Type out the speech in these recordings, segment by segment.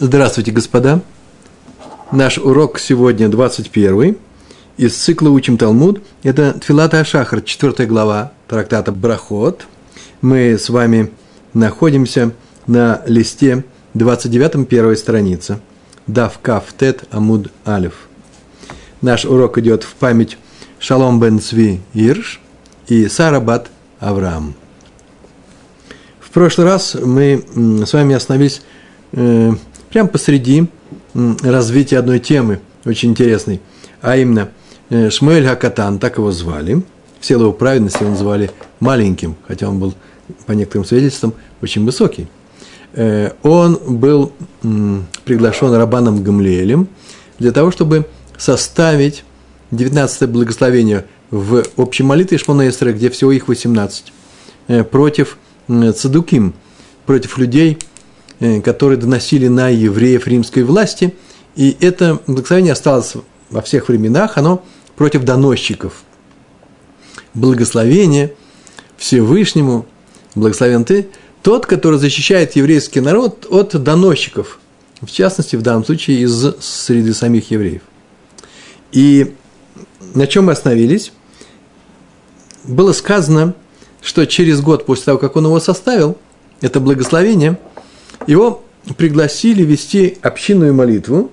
Здравствуйте, господа. Наш урок сегодня 21 из цикла «Учим Талмуд». Это Тфилата Ашахар, 4 глава трактата Брахот. Мы с вами находимся на листе 29 первой страницы. Дав Каф Тет Амуд Алиф. Наш урок идет в память Шалом бен Цви Ирш и Сарабат Авраам. В прошлый раз мы с вами остановились э, прямо посреди развития одной темы, очень интересной, а именно э, Шмуэль Хакатан, так его звали, в силу его праведности его называли маленьким, хотя он был, по некоторым свидетельствам, очень высокий. Э, он был приглашен Рабаном Гамлиэлем для того, чтобы составить 19 благословение в общей молитве Шмона где всего их 18, э, против Цадуким, против людей, которые доносили на евреев римской власти, и это благословение осталось во всех временах, оно против доносчиков. Благословение Всевышнему, благословен ты, тот, который защищает еврейский народ от доносчиков, в частности, в данном случае, из среды самих евреев. И на чем мы остановились? Было сказано, что через год после того, как он его составил, это благословение – его пригласили вести общинную молитву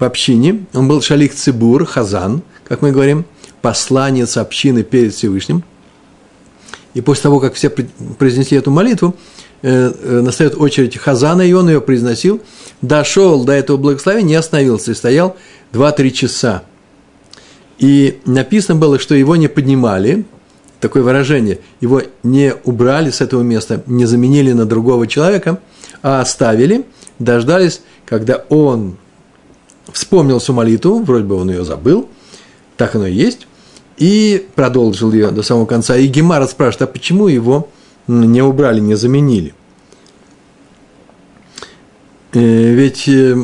в общине. Он был шалих цибур, хазан, как мы говорим, посланец общины перед Всевышним. И после того, как все произнесли эту молитву, э, э, настает очередь Хазана, и он ее произносил, дошел до этого благословения, не остановился, и стоял 2-3 часа. И написано было, что его не поднимали, такое выражение, его не убрали с этого места, не заменили на другого человека – а оставили, дождались, когда он вспомнил всю молитву, вроде бы он ее забыл, так оно и есть, и продолжил ее до самого конца. И Гемара спрашивает, а почему его не убрали, не заменили? Э, ведь э,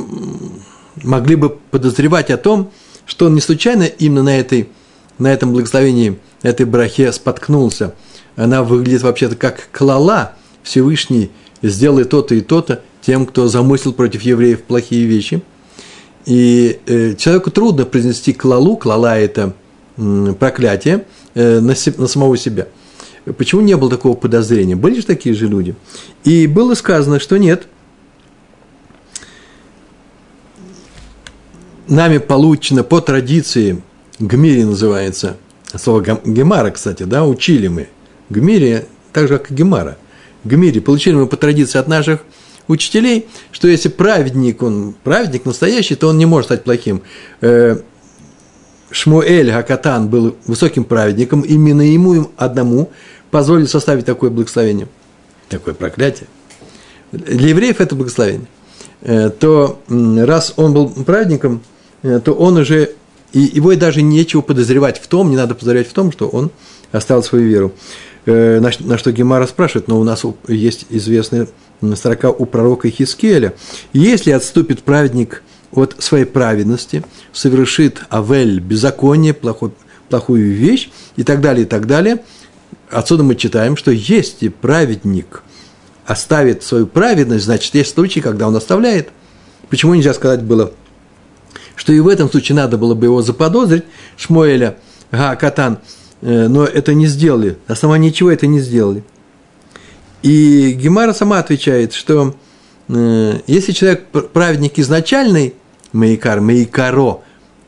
могли бы подозревать о том, что он не случайно именно на, этой, на этом благословении, этой брахе споткнулся. Она выглядит вообще-то как клала Всевышний – сделай то-то и то-то тем, кто замыслил против евреев плохие вещи. И э, человеку трудно произнести клалу, клала – это э, проклятие, э, на, се, на самого себя. Почему не было такого подозрения? Были же такие же люди. И было сказано, что нет. Нами получено по традиции, Гмири называется, слово Гемара, кстати, да, учили мы. Гмири, так же, как и Гемара – Гмире, получили мы по традиции от наших учителей, что если праведник, он праведник настоящий, то он не может стать плохим. Э, Шмуэль Хакатан был высоким праведником, именно ему им одному позволили составить такое благословение, такое проклятие. Для евреев это благословение. Э, то раз он был праведником, э, то он уже, и его даже нечего подозревать в том, не надо подозревать в том, что он оставил свою веру. Э, на, на что Гемара спрашивает, но у нас есть известная строка у пророка Хискеля. Если отступит праведник от своей праведности, совершит авель, беззаконие, плохой, плохую вещь и так далее, и так далее, отсюда мы читаем, что если праведник оставит свою праведность, значит, есть случаи, когда он оставляет. Почему нельзя сказать было, что и в этом случае надо было бы его заподозрить, Шмуэля Га Катан – но это не сделали. На основании чего это не сделали? И Гемара сама отвечает, что э, если человек праведник изначальный, Маикар, Маикаро,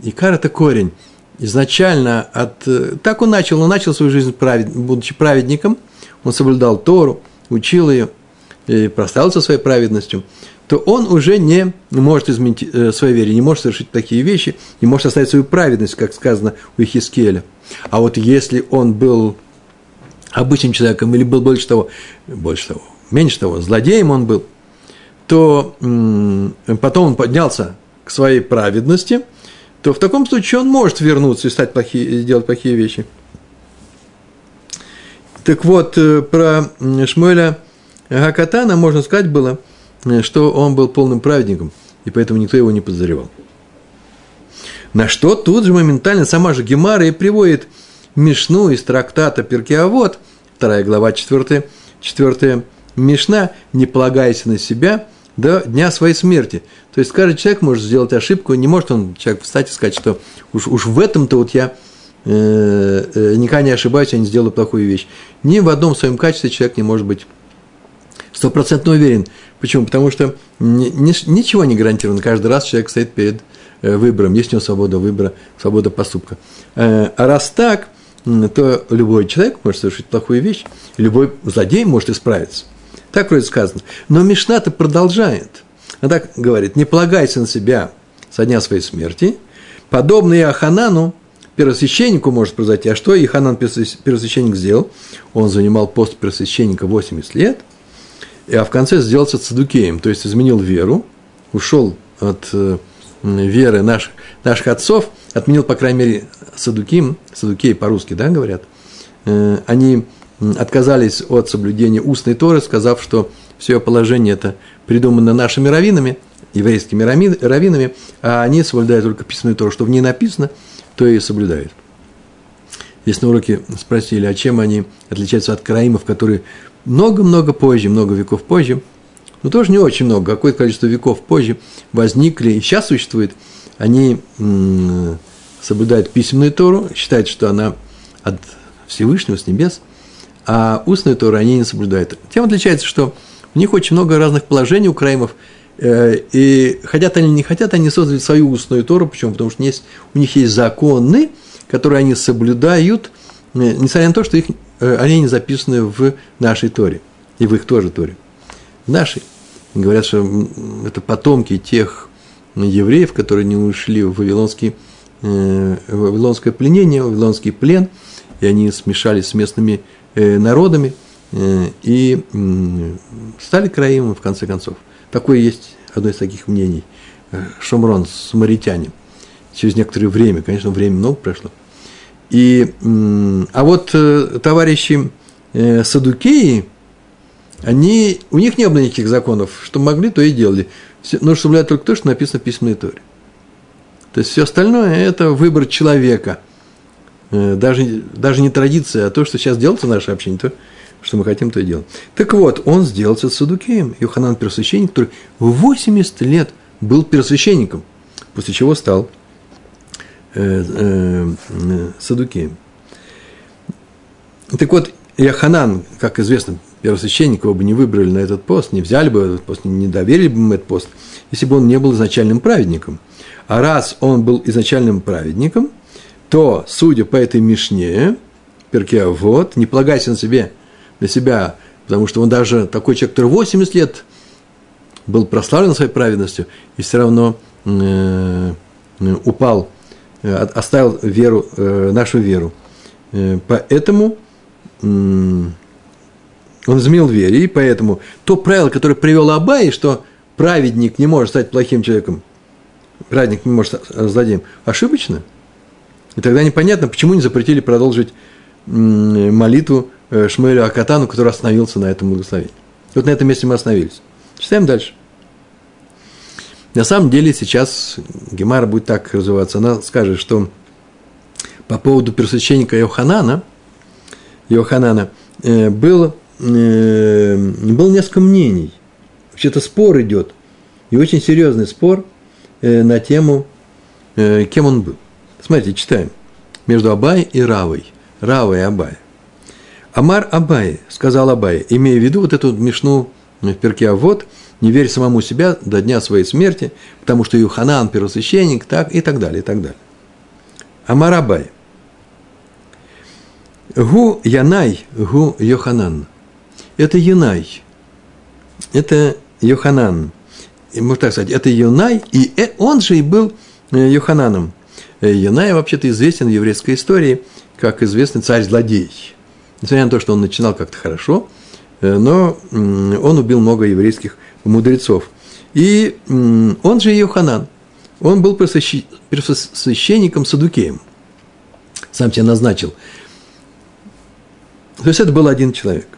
Икар – это корень, изначально от... Э, так он начал, он начал свою жизнь, правед, будучи праведником, он соблюдал Тору, учил ее, и прославился своей праведностью, то он уже не может изменить э, свою веру, не может совершить такие вещи, не может оставить свою праведность, как сказано у Ихискеля – а вот если он был обычным человеком или был больше того, больше того, меньше того, злодеем он был, то потом он поднялся к своей праведности, то в таком случае он может вернуться и стать плохие, делать плохие вещи. Так вот, э, про Шмуэля Гакатана можно сказать было, что он был полным праведником, и поэтому никто его не подозревал. На что тут же моментально сама же Гемара и приводит Мишну из трактата Перкеавод, вторая глава, четвертая, четвертая Мишна, не полагайся на себя, до дня своей смерти. То есть каждый человек может сделать ошибку, не может он человек встать и сказать, что уж, уж в этом-то вот я э, э, никогда не ошибаюсь, я не сделаю плохую вещь. Ни в одном своем качестве человек не может быть стопроцентно уверен. Почему? Потому что ни, ни, ничего не гарантировано. Каждый раз человек стоит перед э, выбором. Есть у него свобода выбора, свобода поступка. Э, а раз так, то любой человек может совершить плохую вещь, любой злодей может исправиться. Так вроде сказано. Но Мишната продолжает. Она так говорит, не полагайся на себя со дня своей смерти. Подобно Иоханану, первосвященнику может произойти. А что Иоханан первосвященник сделал? Он занимал пост первосвященника 80 лет, а в конце сделался цадукеем, то есть изменил веру, ушел от э, веры наших, наших отцов, отменил, по крайней мере, садуким, садукей по-русски, да, говорят, э, они отказались от соблюдения устной Торы, сказав, что все положение это придумано нашими раввинами, еврейскими раввинами, а они соблюдают только письменную Тору, что в ней написано, то и соблюдают. Если на уроке спросили, а чем они отличаются от караимов, которые много-много позже, много веков позже, ну тоже не очень много, какое-то количество веков позже возникли и сейчас существует, они соблюдают письменную Тору, считают, что она от Всевышнего, с небес, а устную Тору они не соблюдают. Тем отличается, что у них очень много разных положений у краимов, э, и хотят они не хотят, они создали свою устную Тору, почему? Потому что есть, у них есть законы, которые они соблюдают, несмотря на то, что их, они не записаны в нашей Торе, и в их тоже Торе. В нашей. Говорят, что это потомки тех евреев, которые не ушли в Вавилонский, в Вавилонское пленение, Вавилонский плен, и они смешались с местными Э, народами э, и стали краимом в конце концов. Такое есть одно из таких мнений. Э, Шомрон, самаритяне. Через некоторое время, конечно, время много прошло. И, а вот товарищи Садукеи, они, у них не было никаких законов, что могли, то и делали. Нужно соблюдать только то, что написано в письменной Торе. То есть все остальное – это выбор человека – Э, даже, даже не традиция, а то, что сейчас делается в нашей общине, то, что мы хотим, то и делаем. Так вот, он сделался Садукеем, Йоханан первосвященник, который 80 лет был первосвященником, после чего стал э, э, э, Садукеем. Так вот, Яханан, как известно, первосвященник его бы не выбрали на этот пост, не взяли бы этот пост, не доверили бы ему этот пост, если бы он не был изначальным праведником. А раз он был изначальным праведником – то, судя по этой Мишне, перке вот, не полагайся на себе, на себя, потому что он даже такой человек, который 80 лет был прославлен своей праведностью, и все равно э, упал, оставил веру, э, нашу веру. Э, поэтому э, он изменил вере, и поэтому то правило, которое привел Абай, что праведник не может стать плохим человеком, праведник не может стать злодеем, ошибочно – и тогда непонятно, почему не запретили продолжить молитву э, Шмуэлю Акатану, который остановился на этом благословении. Вот на этом месте мы остановились. Читаем дальше. На самом деле сейчас Гемара будет так развиваться. Она скажет, что по поводу первосвященника Йоханана, Йоханана э, был, э, было несколько мнений. Вообще-то спор идет. И очень серьезный спор на тему, кем он был. Смотрите, читаем. Между Абай и Равой. Рава и Абай. אמר אביי, сказал Абай, имея в виду вот эту мишну в Пиркей Авот, не верь самому себе до дня своей смерти, потому что Йоханан, первосвященник, так и так далее, и так далее. אמר אביי. הוא ינאי, הוא יוחנן. Это Янай. Это Йоханан. Можно так сказать, это Юнай, и э, он же и был э, Йохананом. Э, Яная вообще-то известен в еврейской истории как известный царь-злодей. Несмотря на то, что он начинал как-то хорошо, э, но он убил много еврейских мудрецов. И он же Йоханан. Он был первосвященником Садукеем. Сам себя назначил. То есть это был один человек.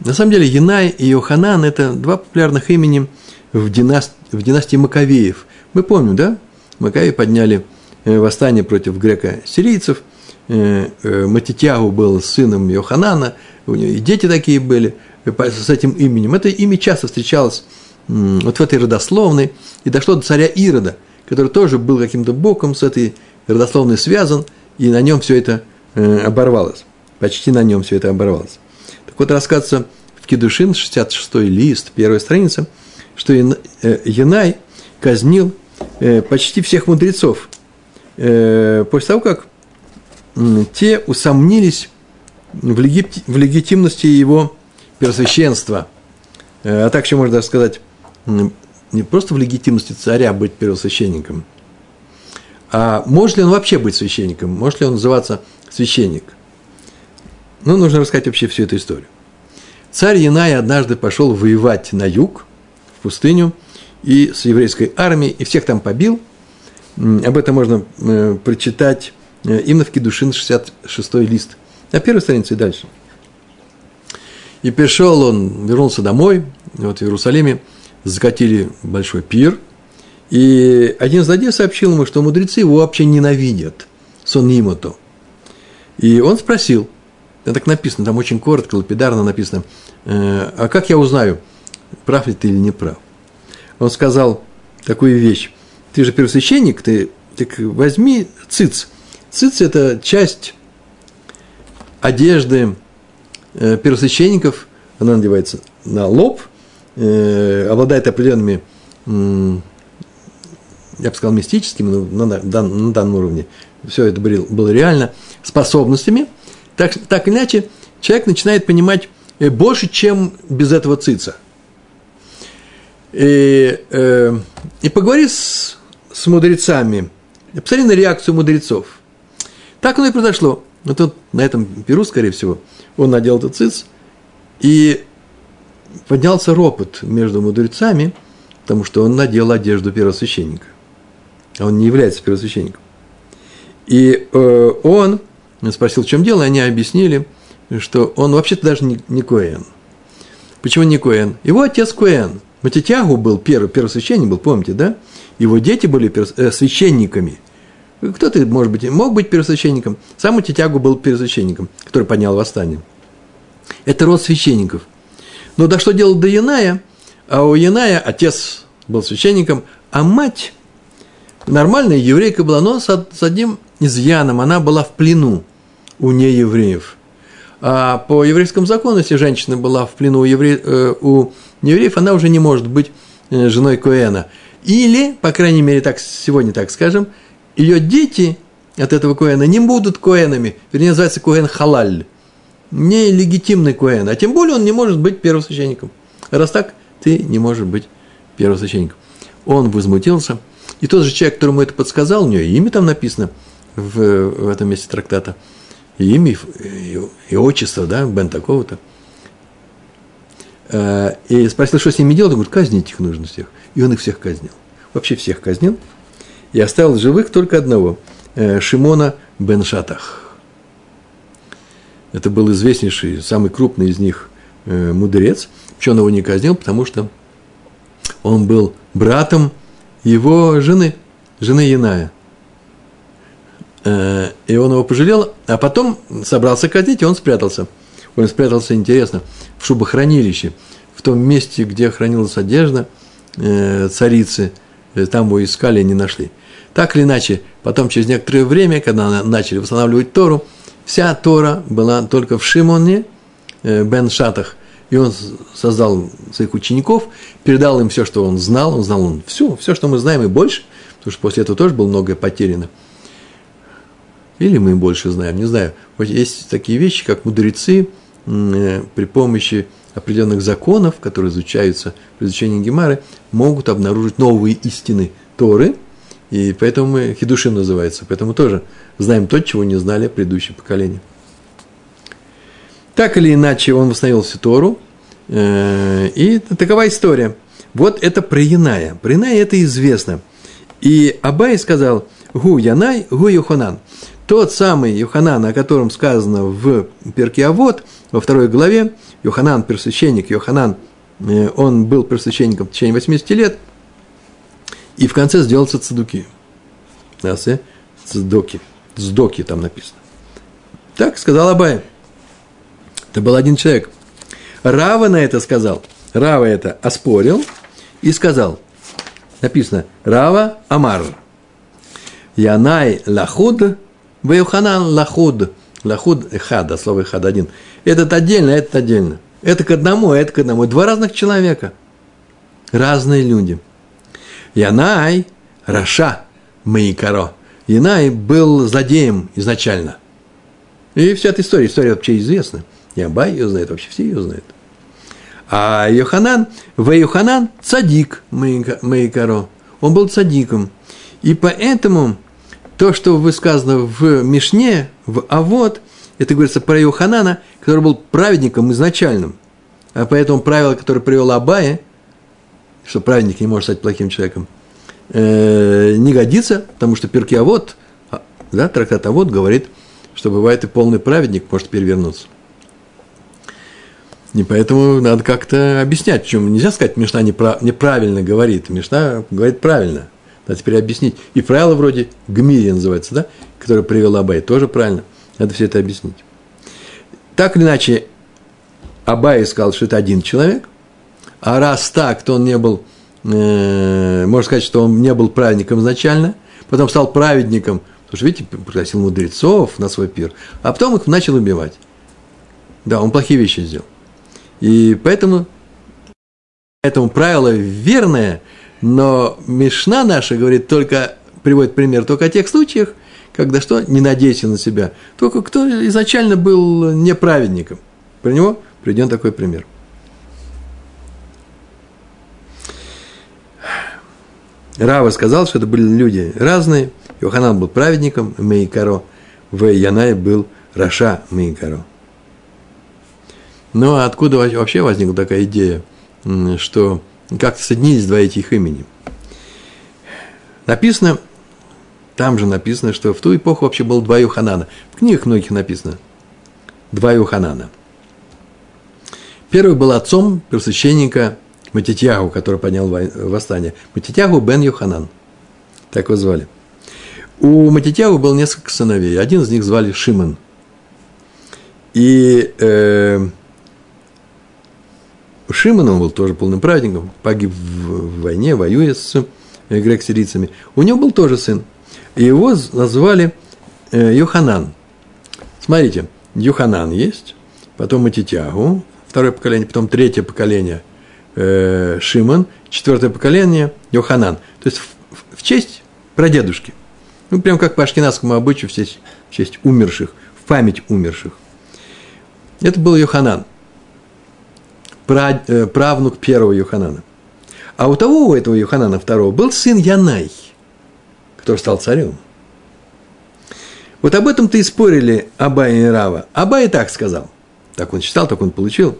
На самом деле Янай и Йоханан – это два популярных имени в династии, в династии Маковеев. Мы помним, да? Макави подняли э, восстание против греко-сирийцев. Э, э, Матитягу был сыном Йоханана, у него и дети такие были. с этим именем. Это имя часто встречалось вот в этой родословной и дошло до царя Ирода, который тоже был каким-то боком с этой родословной связан, и на нем все это э, оборвалось. Почти на нем все это оборвалось. Так вот, рассказывается в Кедушин, 66 лист, первая страница, что Янай казнил почти всех мудрецов – Э, после того, как те усомнились в, легити, в легитимности его первосвященства, э, а также можно даже сказать, не просто в легитимности царя быть первосвященником, а может ли он вообще быть священником, может ли он называться священник. Ну, нужно рассказать вообще всю эту историю. Царь Янай однажды пошел воевать на юг, в пустыню, и с еврейской армией, и всех там побил – об этом можно э, прочитать э, именно в Кедушин 66 лист. На первой странице и дальше. И пришел он, вернулся домой, вот в Иерусалиме, закатили большой пир, и один злодей сообщил ему, что мудрецы его вообще ненавидят, сон Нимото. И он спросил, это так написано, там очень коротко, лапидарно написано, «Э, а как я узнаю, прав ли ты или не прав? Он сказал такую вещь, ты же первосвященник, ты так возьми циц. Циц – это часть одежды э, первосвященников, она надевается на лоб, э, обладает определенными, я бы сказал, мистическими, но на, данном уровне все это было, реально, способностями. Так, так иначе, человек начинает понимать э, больше, чем без этого цица. И, и поговори с с мудрецами. Посмотри на реакцию мудрецов. Так оно и произошло. Вот тут на этом перу, скорее всего, он надел этот циц, и поднялся ропот между мудрецами, потому что он надел одежду первосвященника. А он не является первосвященником. И э, он спросил, в чем дело, и они объяснили, что он вообще-то даже не, не Коэн. Почему не Коэн? Его отец Коэн. Матитягу был первый, первосвященник был, помните, да? его дети были э, священниками. Кто-то, может быть, мог быть первосвященником. Сам Титягу был первосвященником, который поднял восстание. Это род священников. Но да что делал до Яная? А у Яная отец был священником, а мать нормальная еврейка была, но с одним изъяном. Она была в плену у неевреев. А по еврейскому закону, если женщина была в плену у, евре... Э, у неевреев, она уже не может быть э, женой Коэна. Или, по крайней мере, так сегодня так скажем, ее дети от этого коэна не будут коэнами, вернее, называется коэн халаль, не легитимный коэн, а тем более он не может быть первосвященником. Раз так, ты не можешь быть первосвященником. Он возмутился, и тот же человек, которому это подсказал, у него имя там написано в, в этом месте трактата, и имя, и, и отчество, да, Бен такого-то. Э, и спросил, что с ними делать, он говорит, казнить их нужно всех и он их всех казнил. Вообще всех казнил. И оставил живых только одного э, – Шимона бен Шатах. Это был известнейший, самый крупный из них э, мудрец. Почему он его не казнил? Потому что он был братом его жены, жены Яная. Э, и он его пожалел, а потом собрался казнить, и он спрятался. Он спрятался, интересно, в шубохранилище, в том месте, где хранилась одежда – царицы, там его искали и не нашли. Так или иначе, потом через некоторое время, когда начали восстанавливать Тору, вся Тора была только в Шимоне, э, Бен Шатах, и он создал своих учеников, передал им все, что он знал, он знал он все, все, что мы знаем и больше, потому что после этого тоже было многое потеряно. Или мы больше знаем, не знаю. Вот есть такие вещи, как мудрецы э, при помощи определенных законов, которые изучаются при изучении Гемары, могут обнаружить новые истины Торы, и поэтому мы Хидушим называется, поэтому тоже знаем то, чего не знали предыдущие поколения. Так или иначе, он восстановил всю Тору, э, и такова история. Вот это про Яная. Про Яная это известно. И Абай сказал, гу Янай, гу Йоханан. Тот самый Йоханан, о котором сказано в Перкиавод, во второй главе, Йоханан, первосвященник, Йоханан, э, он был первосвященником в течение 80 лет, и в конце сделался цадуки. Насе, цдоки, цдоки там написано. Так сказал Абай. Это был один человек. Рава на это сказал. Рава это оспорил и сказал. Написано רבא אמר. ינאי לחוד, ויוחנן לחוד. לחוד חדא, слово חד один. Этот отдельно, этот отдельно. Это к одному, а это к одному. Два разных человека. Разные люди. ינאי רשע מעיקרו. Янай был злодеем изначально. И вся эта история, история вообще известна. И ее знает, вообще все ее знают. А Йоханан, В Йоханан цадик Маикаро. Он был цадиком. И поэтому то, что высказано в Мишне, в Авод, это говорится про Йоханана, который был праведником изначальным. А поэтому правило, которое привел Абая, что праведник не может стать плохим человеком, э, не годится, потому что Перки Авод, а, да, трактат Авод говорит, что бывает и полный праведник может перевернуться. И поэтому надо как-то объяснять, почему нельзя сказать, Мишна неправильно говорит. Мишна говорит правильно. Надо теперь объяснить. И правило вроде Гмири называется, да, которое привел Абай, тоже правильно. Надо все это объяснить. Так или иначе, Абай сказал, что это один человек, а раз так, то он не был, э, можно сказать, что он не был праведником изначально, потом стал праведником, потому что, видите, пригласил мудрецов на свой пир, а потом их начал убивать. Да, он плохие вещи сделал. И поэтому, поэтому правило верное, но Мишна наша говорит только, приводит пример только о тех случаях, когда что? Не надейся на себя. Только кто изначально был неправедником. Про него приведен такой пример. Рава сказал, что это были люди разные. Йоханан был праведником, Мейкаро. В Янай был Раша Мейкаро. Ну, а откуда вообще возникла такая идея, что как-то соединились два этих имени? Написано, там же написано, что в ту эпоху вообще было два Юханана. В книгах многих написано два Юханана. Первый был отцом первосвященника Матитягу, который поднял восстание. Матитягу бен Юханан. Так его звали. У Матитягу было несколько сыновей. Один из них звали Шимон. И э, Шимон, он был тоже полным праведником, погиб в войне, воюя с э, грек-сирийцами. У него был тоже сын. И его назвали э, Йоханан. Смотрите, Йоханан есть, потом Матитягу, второе поколение, потом третье поколение э, Шимон, четвертое поколение Йоханан. То есть в, в честь прадедушки. Ну, прям как по ашкенадскому обычаю, в честь, в честь умерших, в память умерших. Это был Йоханан. Э, правнук первого Юханана. А у того, у этого Юханана второго, был сын Янай, который стал царем. Вот об этом-то и спорили Абай и Рава. Абай и так сказал, так он читал, так он получил,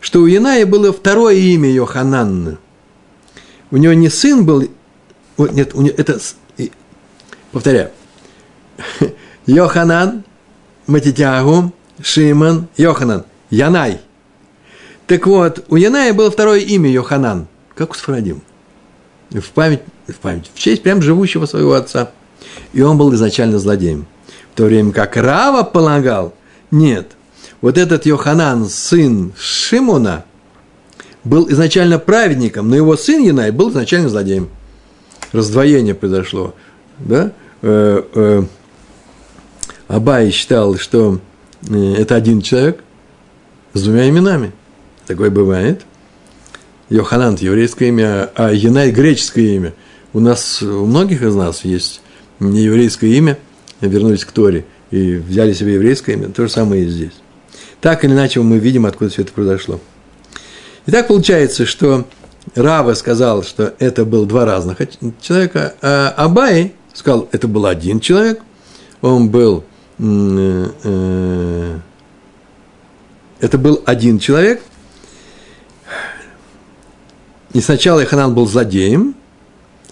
что у Яная было второе имя Йоханан. У него не сын был, нет, у него, это, повторяю, Йоханан, Матитягу, Шиман, Йоханан, Янай – так вот, у Яная было второе имя Йоханан, как у Сфарадим. В память, в память, в честь прям живущего своего отца. И он был изначально злодеем. В то время как Рава полагал, нет, вот этот Йоханан, сын Шимона, был изначально праведником, но его сын Янай был изначально злодеем. Раздвоение произошло. Да? Э, э, Абай считал, что э, это один человек с двумя именами. Такое бывает. Йоханан – еврейское имя, а Янай – греческое имя. У нас, у многих из нас есть не еврейское имя, вернулись к Торе и взяли себе еврейское имя. То же самое и здесь. Так или иначе мы видим, откуда все это произошло. И так получается, что Рава сказал, что это был два разных человека, а Абай сказал, это был один человек, он был, э, э, это был один человек, и сначала Иханан был злодеем,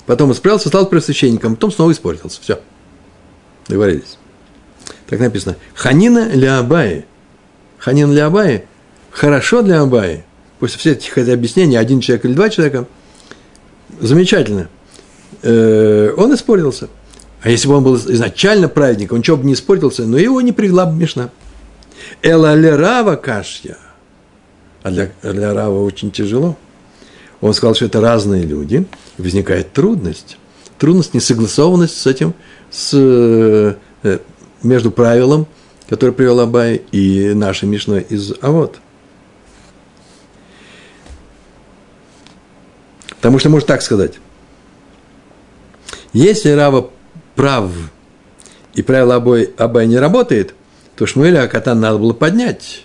потом исправился, стал пресвященником, потом снова испортился. Все. Договорились. Так написано. Ханина для Абаи. Ханин для Абаи. Хорошо для Абаи. После всех этих объяснений, один человек или два человека, замечательно. Э, он испортился. А если бы он был изначально праведником, он ничего бы не испортился, но его не привела бы Мишна. Эла лерава кашья. а для, для Рава очень тяжело. Он сказал, что это разные люди, возникает трудность. Трудность, несогласованность с этим, с, э, между правилом, которое привел Абай, и нашей Мишной из Авод. Потому что можно так сказать. Если Рава прав, и правило Абай, Абай не работает, то Шмуэля Акатан надо было поднять.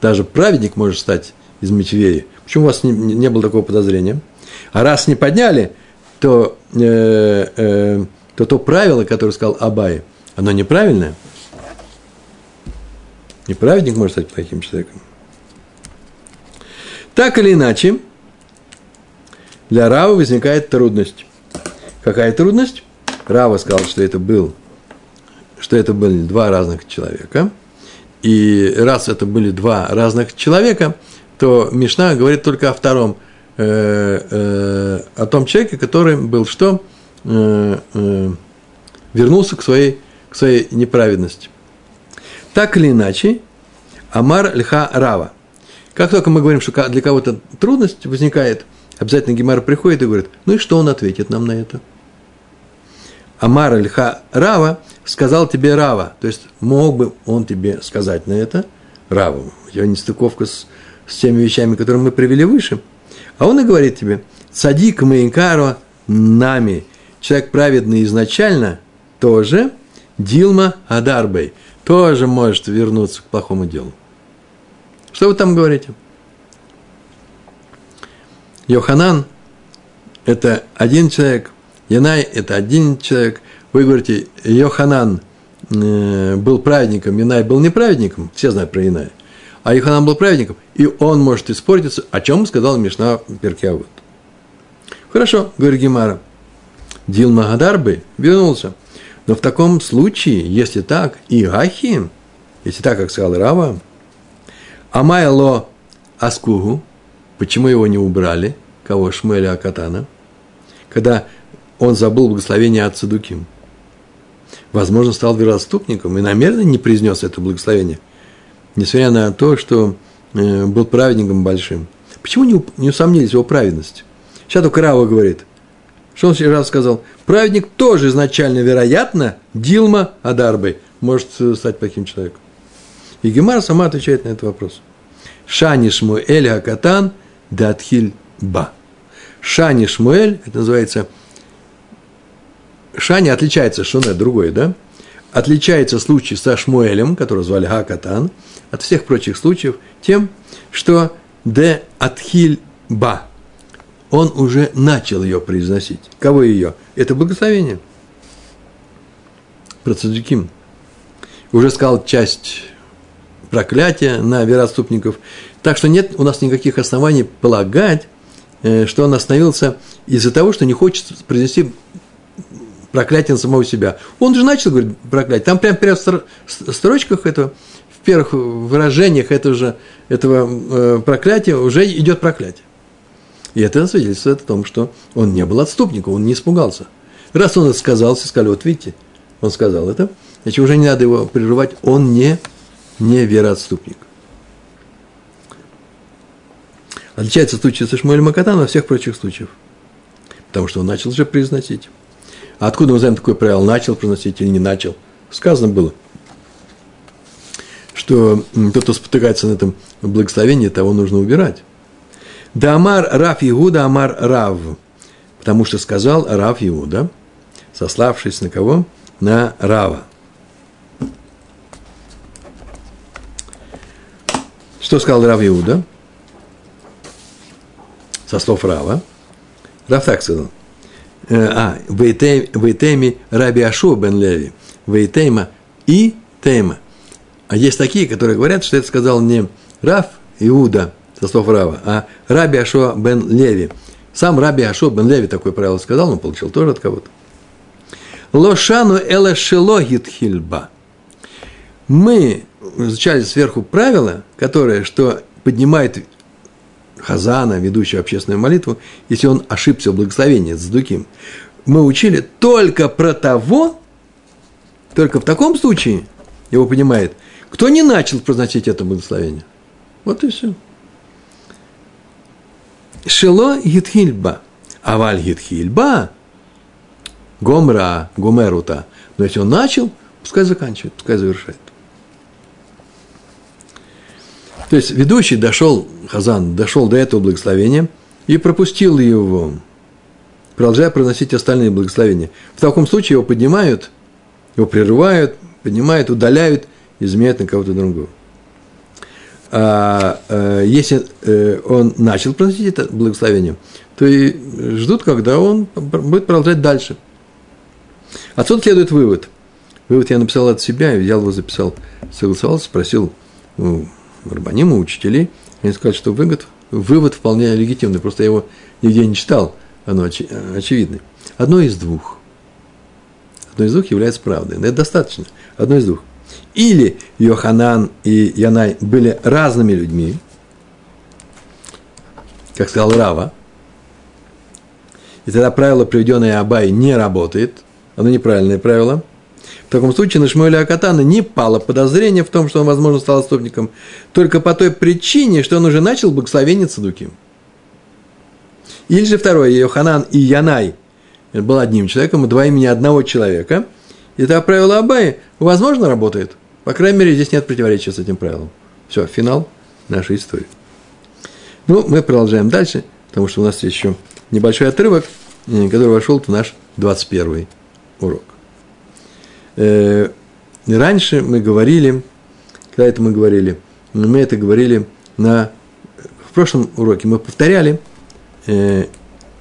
Даже праведник может стать из Митвеи. Почему у вас не, не было такого подозрения? А раз не подняли, то, э, э, то то правило, которое сказал Абай, оно неправильное. И праведник может стать плохим человеком. Так или иначе, для Рава возникает трудность. Какая трудность? Рава сказал, что это был, что это были два разных человека. И раз это были два разных человека, то Мишна говорит только о втором, э, э, о том человеке, который был что? Э, вернулся к своей, к своей неправедности. Так или иначе, Амар льха рава. Как только мы говорим, что для кого-то трудность возникает – обязательно Гемар приходит и говорит, ну и что он ответит нам на это? Амар Ильха Рава сказал тебе Рава, то есть мог бы он тебе сказать на это Раву. У тебя нестыковка с, с теми вещами, которые мы привели выше. А он и говорит тебе, садик Маинкаро нами, человек праведный изначально, тоже Дилма Адарбей, тоже может вернуться к плохому делу. Что вы там говорите? Йоханан – это один человек, Янай – это один человек. Вы говорите, Йоханан э, был праведником, Янай был неправедником, все знают про Яная. А Йоханан был праведником, и он может испортиться, о чем сказал Мишна Перкиавод. Хорошо, говорит Гемара. Дил Магадарбы вернулся. Но в таком случае, если так, и Ахи, если так, как сказал Рава, Амайло Аскугу, Почему его не убрали? Кого? Шмеля Акатана. Когда он забыл благословение от Садуким. Возможно, стал вероотступником и намеренно не произнес это благословение. Несмотря на то, что э, был праведником большим. Почему не, не усомнились в его праведности? Сейчас только Рава говорит. Что он сейчас сказал? Праведник тоже изначально, вероятно, Дилма Адарбой может э, стать плохим человеком. И Гемар сама отвечает на этот вопрос. Шани Шмуэль Акатан – Датхиль Ба. Шани Шмуэль, это называется, Шани отличается, что это другое, да? Отличается случай со Шмуэлем, который звали Хакатан, от всех прочих случаев тем, что Де Атхиль Ба. Он уже начал ее произносить. Кого ее? Это благословение. Про Цадиким. Уже сказал часть проклятия на вероотступников. Так что нет у нас никаких оснований полагать, э, что он остановился из-за того, что не хочет произнести проклятие на самого себя. Он же начал говорить проклятие. Там прямо в строчках этого, в первых выражениях этого, же, этого э, проклятия уже идет проклятие. И это свидетельствует о том, что он не был отступником, он не испугался. Раз он это сказал, все сказали, вот видите, он сказал это, значит, уже не надо его прерывать, он не, не вероотступник. Отличается случай со Шмуэлем Акатаном от всех прочих случаев. Потому что он начал же произносить. А откуда мы знаем такое правило? Начал произносить или не начал? Сказано было, что тот, кто спотыкается на этом благословении, того нужно убирать. Да Амар Раф Иуда Амар Рав. Потому что сказал Раф Иуда, сославшись на кого? На Рава. Что сказал Рав Иуда? со слов Рава. Рав так сказал. Э, а, Вейтеми Раби Ашу бен Леви. Вейтейма и Тейма. А есть такие, которые говорят, что это сказал не Рав Иуда, со слов Рава, а Раби Ашо бен Леви. Сам Раби Ашо бен Леви такое правило сказал, но получил тоже от кого-то. Лошану эла шелогит хильба. Мы изучали сверху правило, которое, что поднимает Хазана, ведущего общественную молитву, если он ошибся в благословении с Дуким, мы учили только про того, только в таком случае его понимает, кто не начал произносить это благословение. Вот и все. Шело гитхильба. Аваль гитхильба. Гомра, гомерута. Но если он начал, пускай заканчивает, пускай завершает. То есть ведущий дошел, Хазан, дошел до этого благословения и пропустил его, продолжая проносить остальные благословения. В таком случае его поднимают, его прерывают, поднимают, удаляют и заменяют на кого-то другого. А э, если э, он начал проносить это благословение, то и ждут, когда он будет продолжать дальше. Отсюда следует вывод. Вывод я написал от себя, взял его, записал, согласовался, спросил у Рабанима, учителей. Они сказали, что вывод, вывод вполне легитимный, просто я его нигде не читал, оно очи, очевидно. Одно из двух. Одно из двух является правдой. Но это достаточно. Одно из двух. Или Йоханан и Янай были разными людьми, как сказал Рава, и тогда правило, приведенное Абай, не работает, оно неправильное правило. В таком случае на Шмуэля Акатана не пало подозрение в том, что он, возможно, стал отступником, только по той причине, что он уже начал благословение Цадуким. Или же второе, Йоханан и Янай был одним человеком, два имени одного человека. Это правило Абай, возможно, работает. По крайней мере, здесь нет противоречия с этим правилом. Все, финал нашей истории. Ну, мы продолжаем дальше, потому что у нас еще небольшой отрывок, э, который вошел в наш 21 урок. Э, раньше мы говорили, когда это мы говорили, мы это говорили на, в прошлом уроке мы повторяли, э,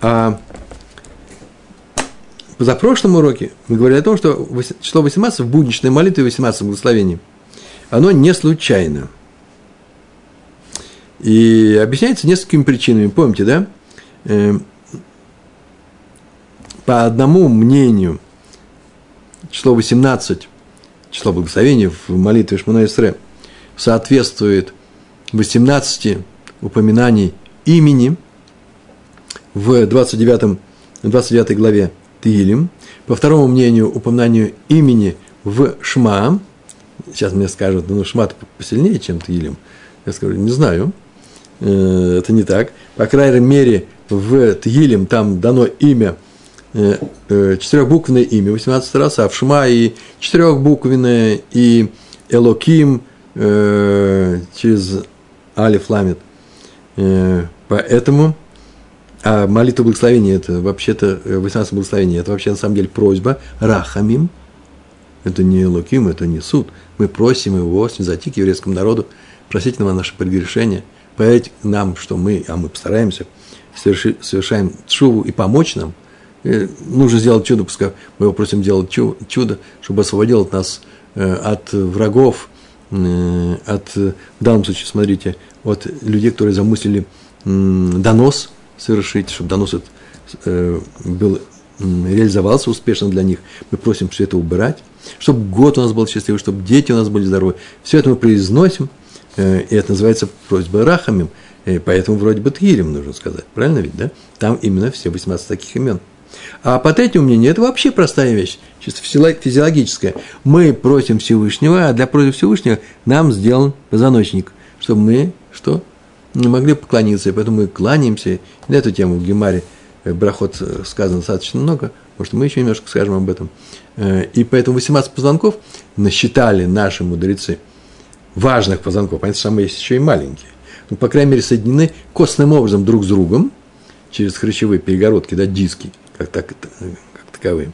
а позапрошлом уроке мы говорили о том, что число 18 в будничной молитве 18 благословений, оно не случайно. И объясняется несколькими причинами. Помните, да? Э, по одному мнению – число 18, число благословений в молитве Шмона Исре соответствует 18 упоминаний имени в 29, 29 главе Тилим. По второму мнению, упоминанию имени в Шма. Сейчас мне скажут, ну, Шма посильнее, чем Тилим. Я скажу, не знаю, э, это не так. По крайней мере, в Тилим там дано имя – Э, э, четырехбуквенное имя 18 раз, а в Шма и четырехбуквенное, и Элоким через Алиф Ламит. Поэтому а молитва благословения – это вообще-то 18 благословений, это вообще на самом деле просьба Рахамим. Это не Луким, это не суд. Мы просим его снизойти к еврейскому народу, просить нам наше прегрешение, поверить нам, что мы, а мы постараемся, совершаем шуву и помочь нам – нужно сделать чудо, пускай мы его просим делать чудо, чтобы освободил от нас э, от врагов, э, от, в данном случае, смотрите, от людей, которые замыслили донос совершить, чтобы донос этот э, был, реализовался успешно для них. Мы просим все это убирать, чтобы год у нас был счастливый, чтобы дети у нас были здоровы. Все это мы произносим, и это называется просьба Рахамим, поэтому вроде бы Тхилем нужно сказать, правильно ведь, да? Там именно все 18 таких имен – а по третьему мнению, это вообще простая вещь, чисто физиологическая. Мы просим Всевышнего, а для просьбы Всевышнего нам сделан позвоночник, чтобы мы что? Не могли поклониться, и поэтому мы кланяемся. На эту тему в Гемаре э, Брахот э, сказано достаточно много, может, мы еще немножко скажем об этом. Э, и поэтому 18 позвонков насчитали наши мудрецы важных позвонков. Понятно, что есть еще и маленькие. Ну, по крайней мере, соединены костным образом друг с другом через хрящевые перегородки, да, диски – как, так, как таковые,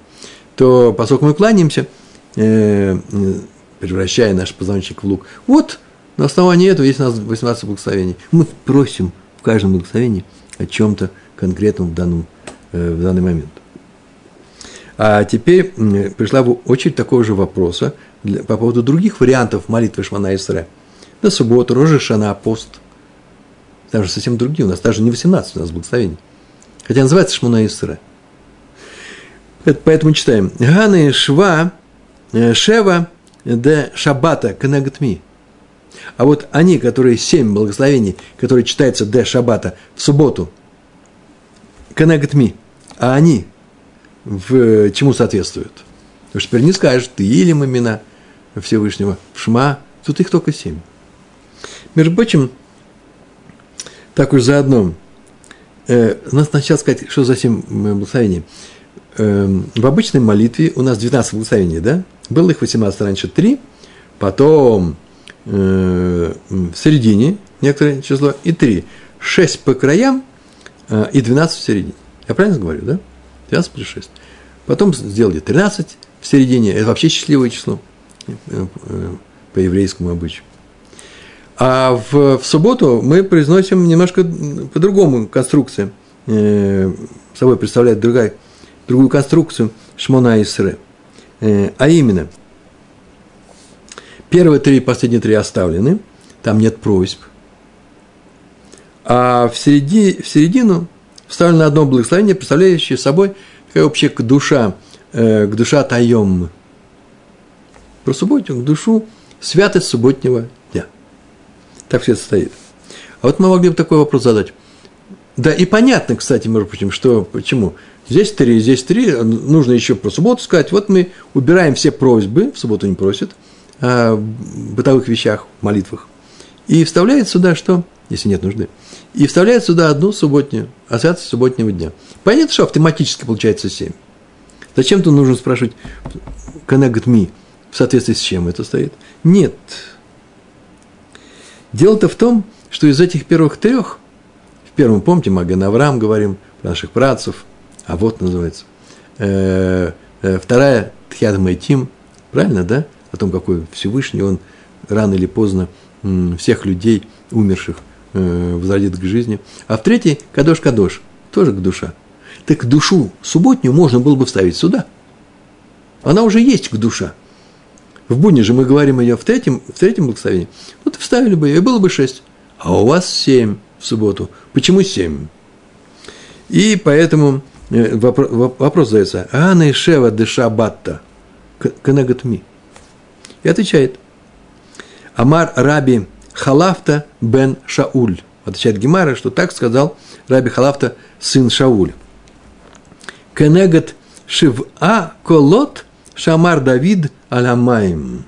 то поскольку мы кланяемся, превращая наш позвоночник в лук, вот на основании этого есть у нас 18 благословений. Мы просим в каждом благословении о чем-то конкретном в, данном, э, в данный момент. А теперь пришла очередь такого же вопроса для, по поводу других вариантов молитвы Шмана Исре. На субботу, Рожи Шана, пост. Там же совсем другие. У нас даже не 18 у нас благословений. Хотя называется Шмана Исре. Это поэтому читаем. Ганы Шва, э, Шева, де Шабата, Кенегатми. А вот они, которые семь благословений, которые читаются де Шабата в субботу, Кенегатми, а они в чему соответствуют? Потому что теперь не скажешь, ты или имена Всевышнего, Шма, тут их только семь. Между прочим, Так уж заодно. Э, надо сначала сказать, что за семь благословений. Э, в обычной молитве у нас 12 благословений, да? Было их 18 раньше 3, потом э, в середине некоторое число и 3. 6 по краям э, и 12 в середине. Я правильно говорю, да? 12 плюс 6. Потом сделали 13 в середине. Это вообще счастливое число э, по еврейскому обычаю. А в, в субботу мы произносим немножко по-другому конструкции. Э, собой представляет другая, другую конструкцию Шмона Исре. А именно, первые три, последние три оставлены, там нет просьб. А в, середи, в середину вставлено одно благословение, представляющее собой такая общая душа, э, к душа Тайом. Про субботу, к душу святость субботнего так все это стоит. А вот мы могли бы такой вопрос задать. Да, и понятно, кстати, между прочим, что почему. Здесь три, здесь три, нужно еще про субботу сказать. Вот мы убираем все просьбы, в субботу не просят, бытовых вещах, молитвах. И вставляет сюда что? Если нет нужды. И вставляет сюда одну субботнюю, ассоциацию субботнего дня. Понятно, что автоматически получается семь. Зачем тут нужно спрашивать connect me, в соответствии с чем это стоит? Нет, Дело-то в том, что из этих первых трех, в первом, помните, Маген Авраам говорим, про наших працев, а вот называется, э, э, вторая Тхяд Майтим, правильно, да? О том, какой Всевышний, он рано или поздно всех людей, умерших, э, возродит к жизни. А в третьей Кадош Кадош, тоже к душа. Так душу субботнюю можно было бы вставить сюда. Она уже есть к душа. В будни же мы говорим ее в третьем, в третьем благословении. Вот вставили бы ее, и было бы шесть. А у вас семь в субботу. Почему семь? И поэтому э, вопрос, вопрос задается. Ана и Шева де Шабатта. Канагатми. И отвечает. Амар Раби Халафта бен Шауль. Отвечает Гемара, что так сказал Раби Халафта, сын Шауль. Кенегат Шива Колот Шамар Давид Алямаем.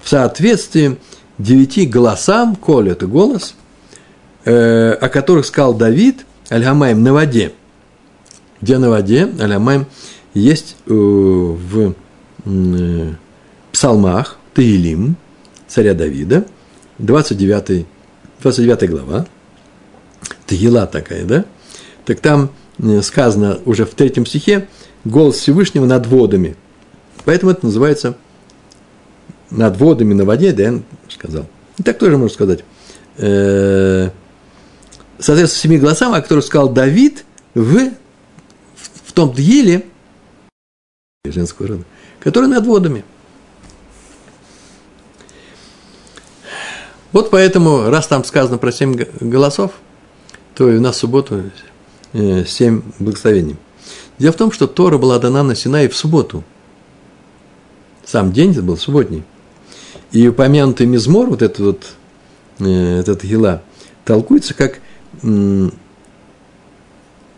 В соответствии девяти голосам, коль это голос, э, о которых сказал Давид, Алямаем на воде. Где на воде, Алямаем есть э, в э, псалмах Таилим, царя Давида, 29, 29 глава, Тагила такая, да? Так там э, сказано уже в третьем стихе, голос Всевышнего над водами – Поэтому это называется над водами на воде, да, я сказал. И так тоже можно сказать. Э, соответственно, семи голосам, о которых сказал Давид в, в том Дьеле, женского рода, который над водами. Вот поэтому, раз там сказано про семь голосов, то и у нас в субботу э, семь благословений. Дело в том, что Тора была дана на Синае в субботу – сам день был субботний. И упомянутый мизмор, вот этот вот, э, этот гила, толкуется как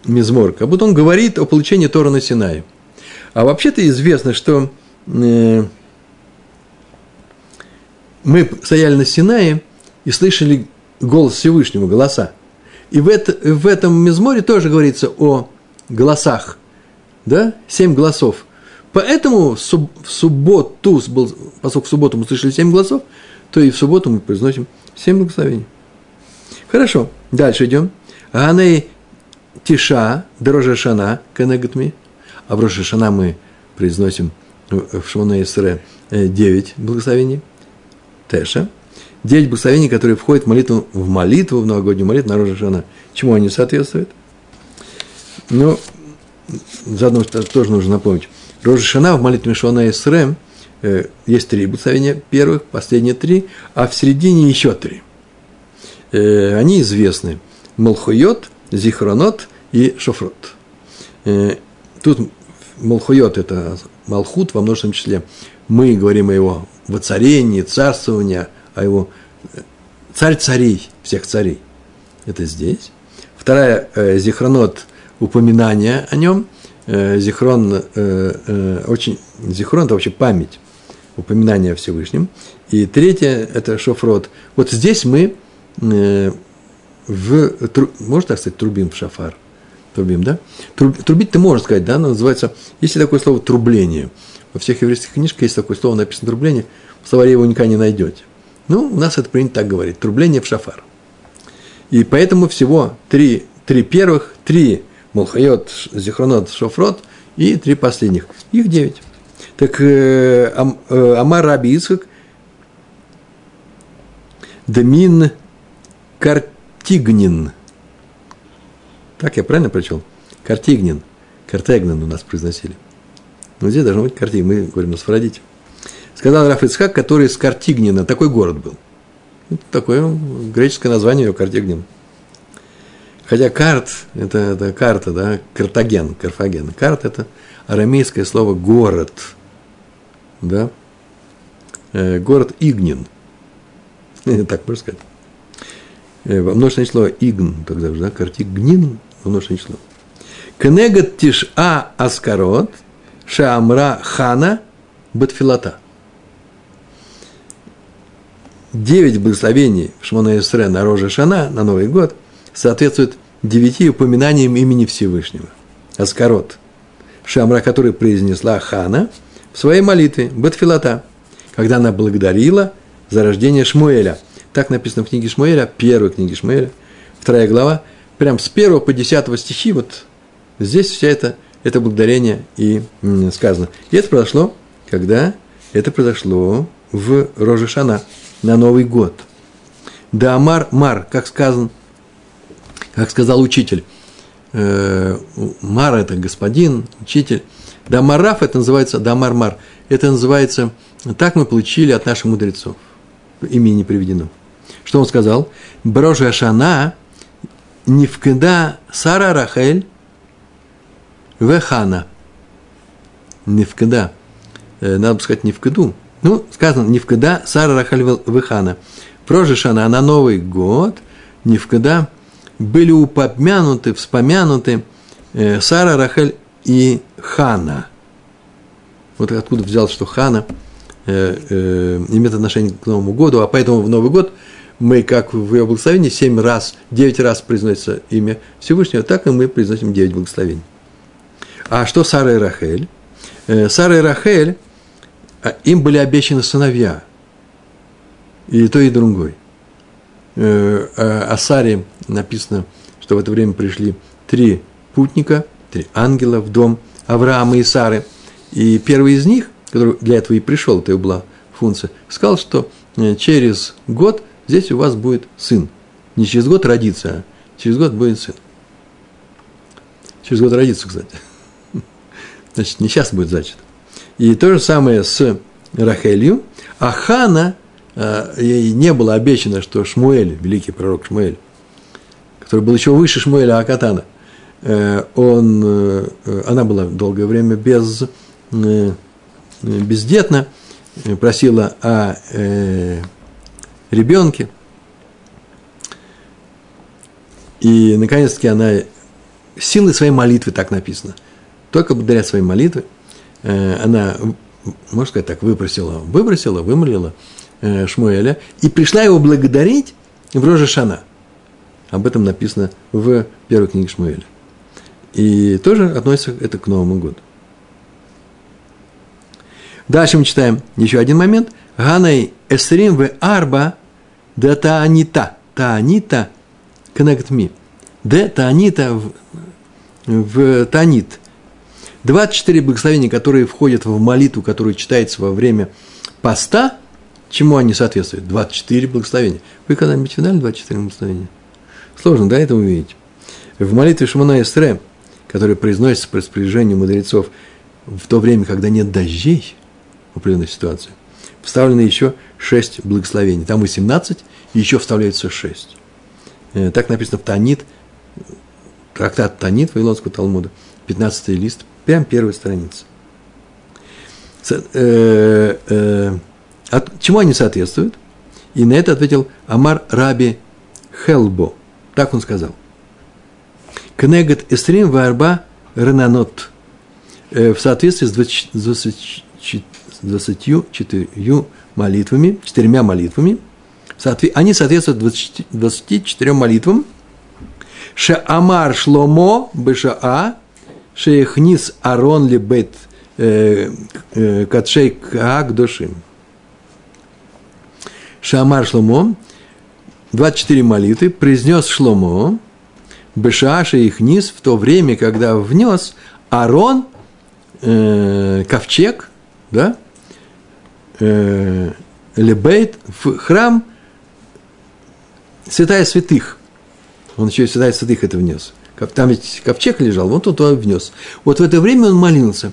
мизмор, как будто он говорит о получении Тора на Синае. А вообще-то известно, что э, мы стояли на Синае и слышали голос Всевышнего, голоса. И в, это, в этом мизморе тоже говорится о голосах, да, семь голосов. Поэтому в субботу, поскольку в субботу мы слышали семь голосов, то и в субботу мы произносим семь благословений. Хорошо, дальше идем. Ганей Тиша, Дорожа Шана, Кенегатми. А в Роша Шана мы произносим в Шмона Исре 9 благословений. Теша. 9 благословений, которые входят в молитву, в молитву, в новогоднюю молитву на Рожа Шана. Чему они соответствуют? Ну, заодно тоже нужно напомнить. Рожешана в молитве Шона Исрем э, есть три благословения первых, последние три, а в середине еще три. Э, они известны. Молхуйот, Зихронот и Шофрот. Э, тут Молхуйот – это Малхут во множественном числе. Мы говорим о его воцарении, царствовании, о его царь царей, всех царей. Это здесь. Вторая – Зихронот – упоминание о нем – э, зихрон, э, э, очень, зихрон – это вообще память, упоминание о Всевышнем. И третье – это шофрот. Вот здесь мы э, в, можно так сказать, трубим в шафар? Трубим, да? Трубить ты можешь сказать, да, но называется, есть такое слово трубление. Во всех еврейских книжках есть такое слово, написано трубление, в словаре его никогда не найдете. Ну, у нас это принято так говорить, трубление в шафар. И поэтому всего три, три первых, три Молхайот, Зихронот, Шофрот и три последних. Их девять. Так э, Ам, э, Амар Раби Ицхак, Демин Картигнин. Так я правильно прочел? Картигнин. Картегнин у нас произносили. Но здесь должно быть Картиг. Мы говорим на сфарадите. Сказал Раф Ицхак, который из Картигнина. Такой город был. Это такое греческое название Картигнин. Хотя карт – это, это карта, да, Картаген, Карфаген. Карт – это арамейское слово «город», да, э, город Игнин, так можно сказать. Э, множественное число Игн, тогда же, да, Картигнин, множественное число. Кнегат тиш а аскарот, шамра хана батфилата. Девять благословений в Шмона Исре на Роже Шана, на Новый год – соответствует девяти упоминаниям имени Всевышнего. Аскарот, Шамра, который произнесла Хана в своей молитве, Батфилата, когда она благодарила за рождение Шмуэля. Так написано в книге Шмуэля, первой книге Шмуэля, вторая глава, прям с первого по десятого стихи, вот здесь вся это, это благодарение и сказано. И это произошло, когда это произошло в Рожешана, на Новый год. Да Амар Мар, как сказано, как сказал учитель, э, Мар – это господин, учитель. Дамараф – это называется, Дамар-мар, это называется, так мы получили от наших мудрецов. Имя не приведено. Что он сказал? Брожа Шана Нивкеда Сара Рахель Вехана. Нивкеда. Э, надо бы сказать Нивкеду. Ну, сказано Нивкеда Сара Рахель Вехана. Прожа Шана на Новый год Нивкеда были упомянуты, вспомянуты э, Сара, Рахель и Хана. Вот откуда взялось, что Хана э, э, имеет отношение к Новому году, а поэтому в Новый год мы, как в ее благословении, семь раз, девять раз произносится имя Всевышнего, так и мы произносим девять благословений. А что Сара и Рахель? Э, Сара и Рахель, им были обещаны сыновья, и то, и другой – э, о Саре написано, что в это время пришли три путника, три ангела в дом Авраама и Сары. И первый из них, который для этого и пришел, это была функция, сказал, что э, через год здесь у вас будет сын. Не через год родится, а через год будет сын. Через год родится, кстати. Значит, не сейчас будет зачат. И то же самое с Рахелью. А Хана Э, ей не было обещано, что Шмуэль, великий пророк Шмуэль, который был еще выше Шмуэля Акатана, э, он, э, она была долгое время без, бездетна, просила о ребенке, и, наконец-таки, она силой своей молитвы, так написано, только благодаря своей молитве, она, можно сказать так, выпросила, выбросила, вымолила – Э, Шмуэля и пришла его благодарить в Роже Шана. Об этом написано в первой книге Шмуэля. И тоже относится это к Новому году. Дальше мы читаем еще один момент. Ганай эсрим в арба да таанита. Таанита connect. Да таанита в, в таанит. 24 благословения, которые входят в молитву, которую читается во время поста – Чему они соответствуют? 24 благословения. Вы когда-нибудь видали 24 благословения? Сложно, да, это увидеть. В молитве Шмона Эстре, которая произносится по распоряжению мудрецов в то время, когда нет дождей в определенной ситуации, вставлены еще 6 благословений. Там 18, и еще вставляется 6. Э, так написано в Танит, трактат Танит Вавилонского Талмуда, 15 лист, прям первая страница. Э, э, от чему они соответствуют? И на это ответил Амар Раби Хелбо. Так он сказал. Кнегат эстрим варба ренанот. Э, в соответствии с 24 молитвами, четырьмя молитвами, они соответствуют 20, 24 молитвам, Шеамар шломо бешаа, шеехнис арон ли бет э, э, катшей кагдошим. Шамар Шломо, 24 молитвы, произнес Шломо, Бешаша их низ в то время, когда внес Арон, э, ковчег, да, э, Лебейт в храм Святая Святых. Он еще и Святая Святых это внес. Там ведь ковчег лежал, вот он туда внес. Вот в это время он молился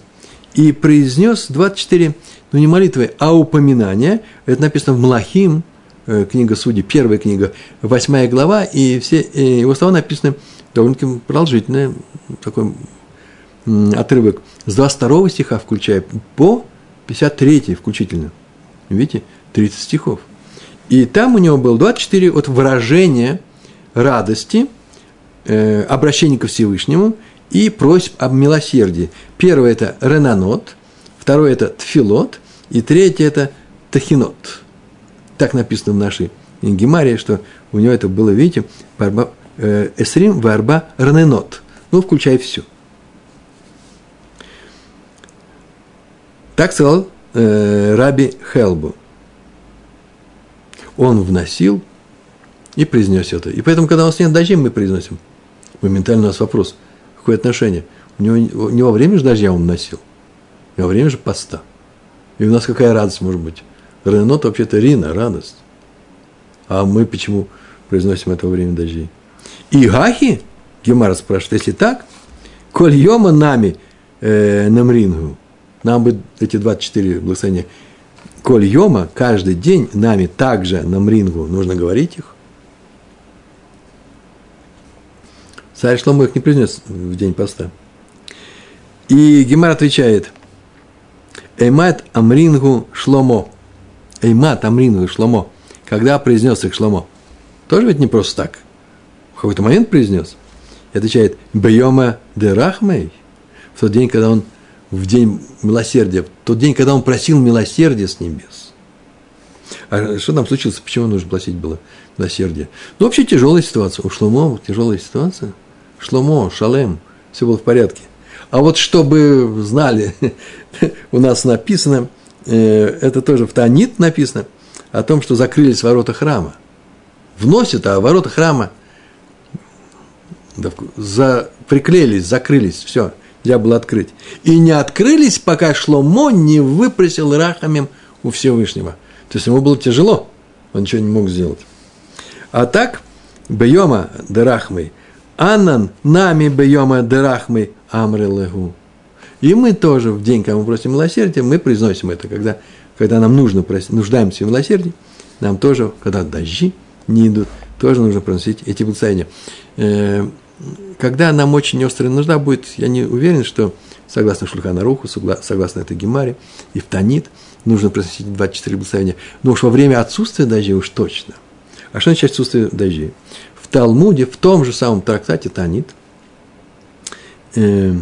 и произнес 24, ну не молитвы, а упоминания. Это написано в Малахим, э, книга Судей, первая книга, восьмая глава, и все и его слова написаны довольно-таки продолжительный такой отрывок с 22 стиха, включая по 53 включительно. Видите, 30 стихов. И там у него было 24 от выражения радости, э, обращения ко Всевышнему и просьб об милосердии. Первое – это ренанот, второе – это тфилот, и третье – это тахинот. Так написано в нашей Гемаре, что у него это было, видите, э, эсрим варба рененот, ну, включая все. Так сказал э, Раби Хелбу. Он вносил и произнес это. И поэтому, когда у нас нет дождей, мы произносим. Моментально у нас вопрос, какое отношение? У него, не во время же дождя он носил, не во время же поста. И у нас какая радость может быть? Ренот вообще-то рина, радость. А мы почему произносим это во время дождей? И Гахи, Гемара спрашивает, если так, коль йома нами э, намрингу, нам бы эти 24 благословения. Коль йома, каждый день нами также на мрингу нужно говорить их. Царь Шломо их не произнес в день поста. И Гемар отвечает, Эймат Амрингу Шломо. Эймат Амрингу Шломо. Когда произнес их Шломо? Тоже ведь не просто так. В какой-то момент произнес. И отвечает, Бейома Дерахмей. В тот день, когда он в день милосердия, в тот день, когда он просил милосердия с небес. А что там случилось? Почему нужно просить было милосердие? Ну, вообще тяжелая ситуация. У Шломо тяжелая ситуация. Шломо, Шалем, все было в порядке. А вот чтобы знали, у нас написано, э, это тоже в Танит написано, о том, что закрылись ворота храма. Вносят, а ворота храма за, приклеились, закрылись, все нельзя было открыть. И не открылись, пока Шломо не выпросил Рахамим у Всевышнего. То есть ему было тяжело, он ничего не мог сделать. А так, Бейома Дерахмой, Аннан нами Бейома Дерахмой Амрелегу. И мы тоже в день, когда мы просим милосердия, мы произносим это, когда, когда нам нужно просить, нуждаемся в милосердии, нам тоже, когда дожди не идут, тоже нужно приносить эти благословения. Э, когда нам очень острая нужда будет, я не уверен, что согласно Шульхана Руху, согласно этой Гемаре, и в Танит, нужно произносить 24 благословения. Но уж во время отсутствия дождей уж точно. А что значит отсутствие дождей? Талмуде, в том же самом трактате Танит, э,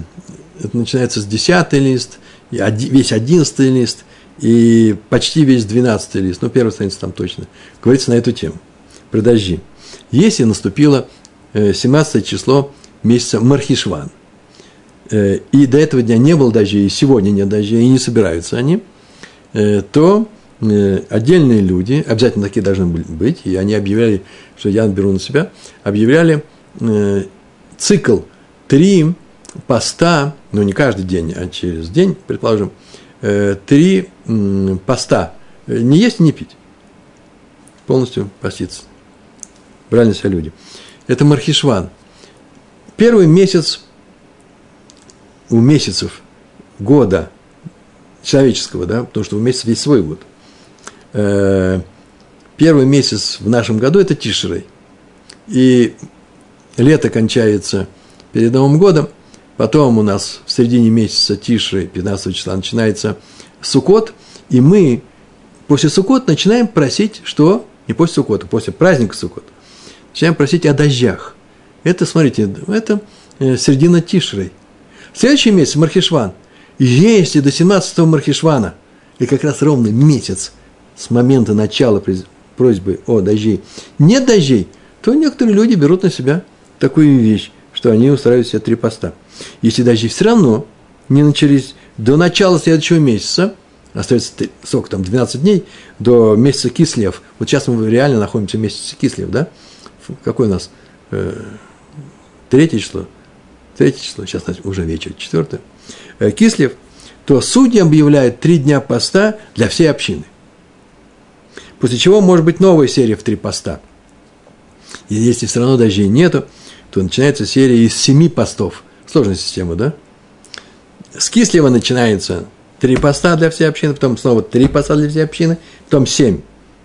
это начинается с 10 лист, весь 11 лист, и почти весь 12 лист, ну, первый страница там точно, говорится на эту тему, про дожди. Если наступило 17 э, число месяца Мархишван. Э, и до этого дня не было дождей, и сегодня нет дождей, и не собираются они, э, то отдельные люди, обязательно такие должны быть, и они объявляли, что я беру на себя, объявляли цикл три поста, ну не каждый день, а через день, предположим, три поста, не есть и не пить, полностью поститься. Брали на себя люди – это Мархишван. Первый месяц у месяцев года человеческого, да, потому что у месяца весь свой год. Э, первый месяц в нашем году – это Тишерей. И лето кончается перед Новым годом, потом у нас в середине месяца Тишерей, 15 числа, начинается Сукот, и мы после Сукот начинаем просить, что не после Сукота, после праздника Сукот – начинаем просить о дождях. Это, смотрите, это э, середина Тишрей. Следующий месяц Мархишван. Если до 17-го Мархишвана, и как раз ровно месяц с момента начала просьбы о дождей, нет дождей, то некоторые люди берут на себя такую вещь, что они устраивают себе три поста. Если дожди все равно не начались до начала следующего месяца, остается сколько там, 12 дней, до месяца Кислев. Вот сейчас мы реально находимся в месяце Кислев, да? Какой у нас? Э, третье число. Третье число, сейчас уже вечер, четвертое. Э, Кислев, то судьи объявляют три дня поста для всей общины. После чего может быть новая серия в три поста. И если все равно дождей нету, то начинается серия из семи постов. Сложная система, да? С Кислева начинается три поста для всей общины, потом снова три поста для всей общины, потом семь.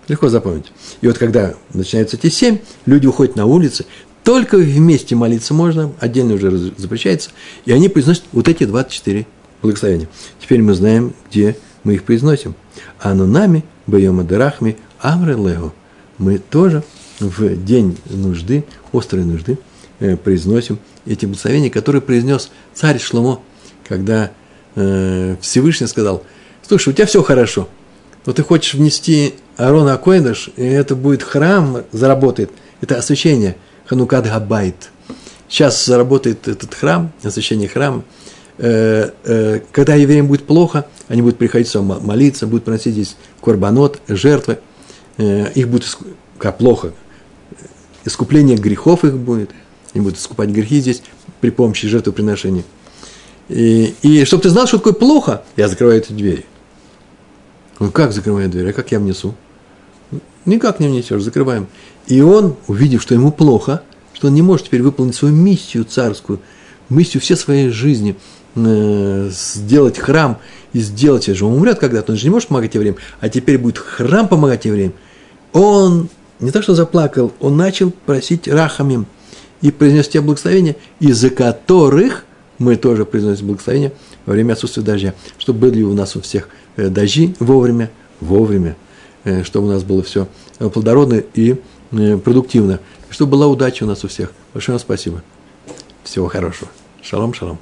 Легко запомнить. И вот когда начинаются эти семь, люди уходят на улицы, только вместе молиться можно, отдельно уже запрещается, и они произносят вот эти 24 благословения. Теперь мы знаем, где мы их произносим. Анунами, Байома Дерахми, Амре Лео. Мы тоже в день нужды, острой нужды, э, произносим эти благословения, которые произнес царь Шломо, когда э, Всевышний сказал, слушай, у тебя все хорошо, но ты хочешь внести Аарона Акоидыш, и это будет храм, заработает, это освящение, Ханукат Габайт. Сейчас заработает этот храм, освящение храма, э, когда евреям будет плохо, они будут приходить молиться, будут приносить здесь корбанот, жертвы, их будет как плохо, искупление грехов их будет, они будут искупать грехи здесь при помощи жертвоприношения. И, и чтобы ты знал, что такое плохо, я закрываю эти двери. Ну как закрываю двери, а как я внесу? Никак не внесешь, закрываем. И он, увидев, что ему плохо, что он не может теперь выполнить свою миссию царскую, миссию всей своей жизни, э, сделать храм и сделать, же он умрет когда-то, он же не может помогать евреям, а теперь будет храм помогать евреям. Он не то что заплакал, он начал просить рахамим и произнес те благословения, из-за которых мы тоже произносим благословения во время отсутствия дождя, чтобы были у нас у всех э, дожди вовремя, вовремя, э, чтобы у нас было все плодородно и э, продуктивно, чтобы была удача у нас у всех. Большое вам спасибо. Всего хорошего. Шалом, шалом.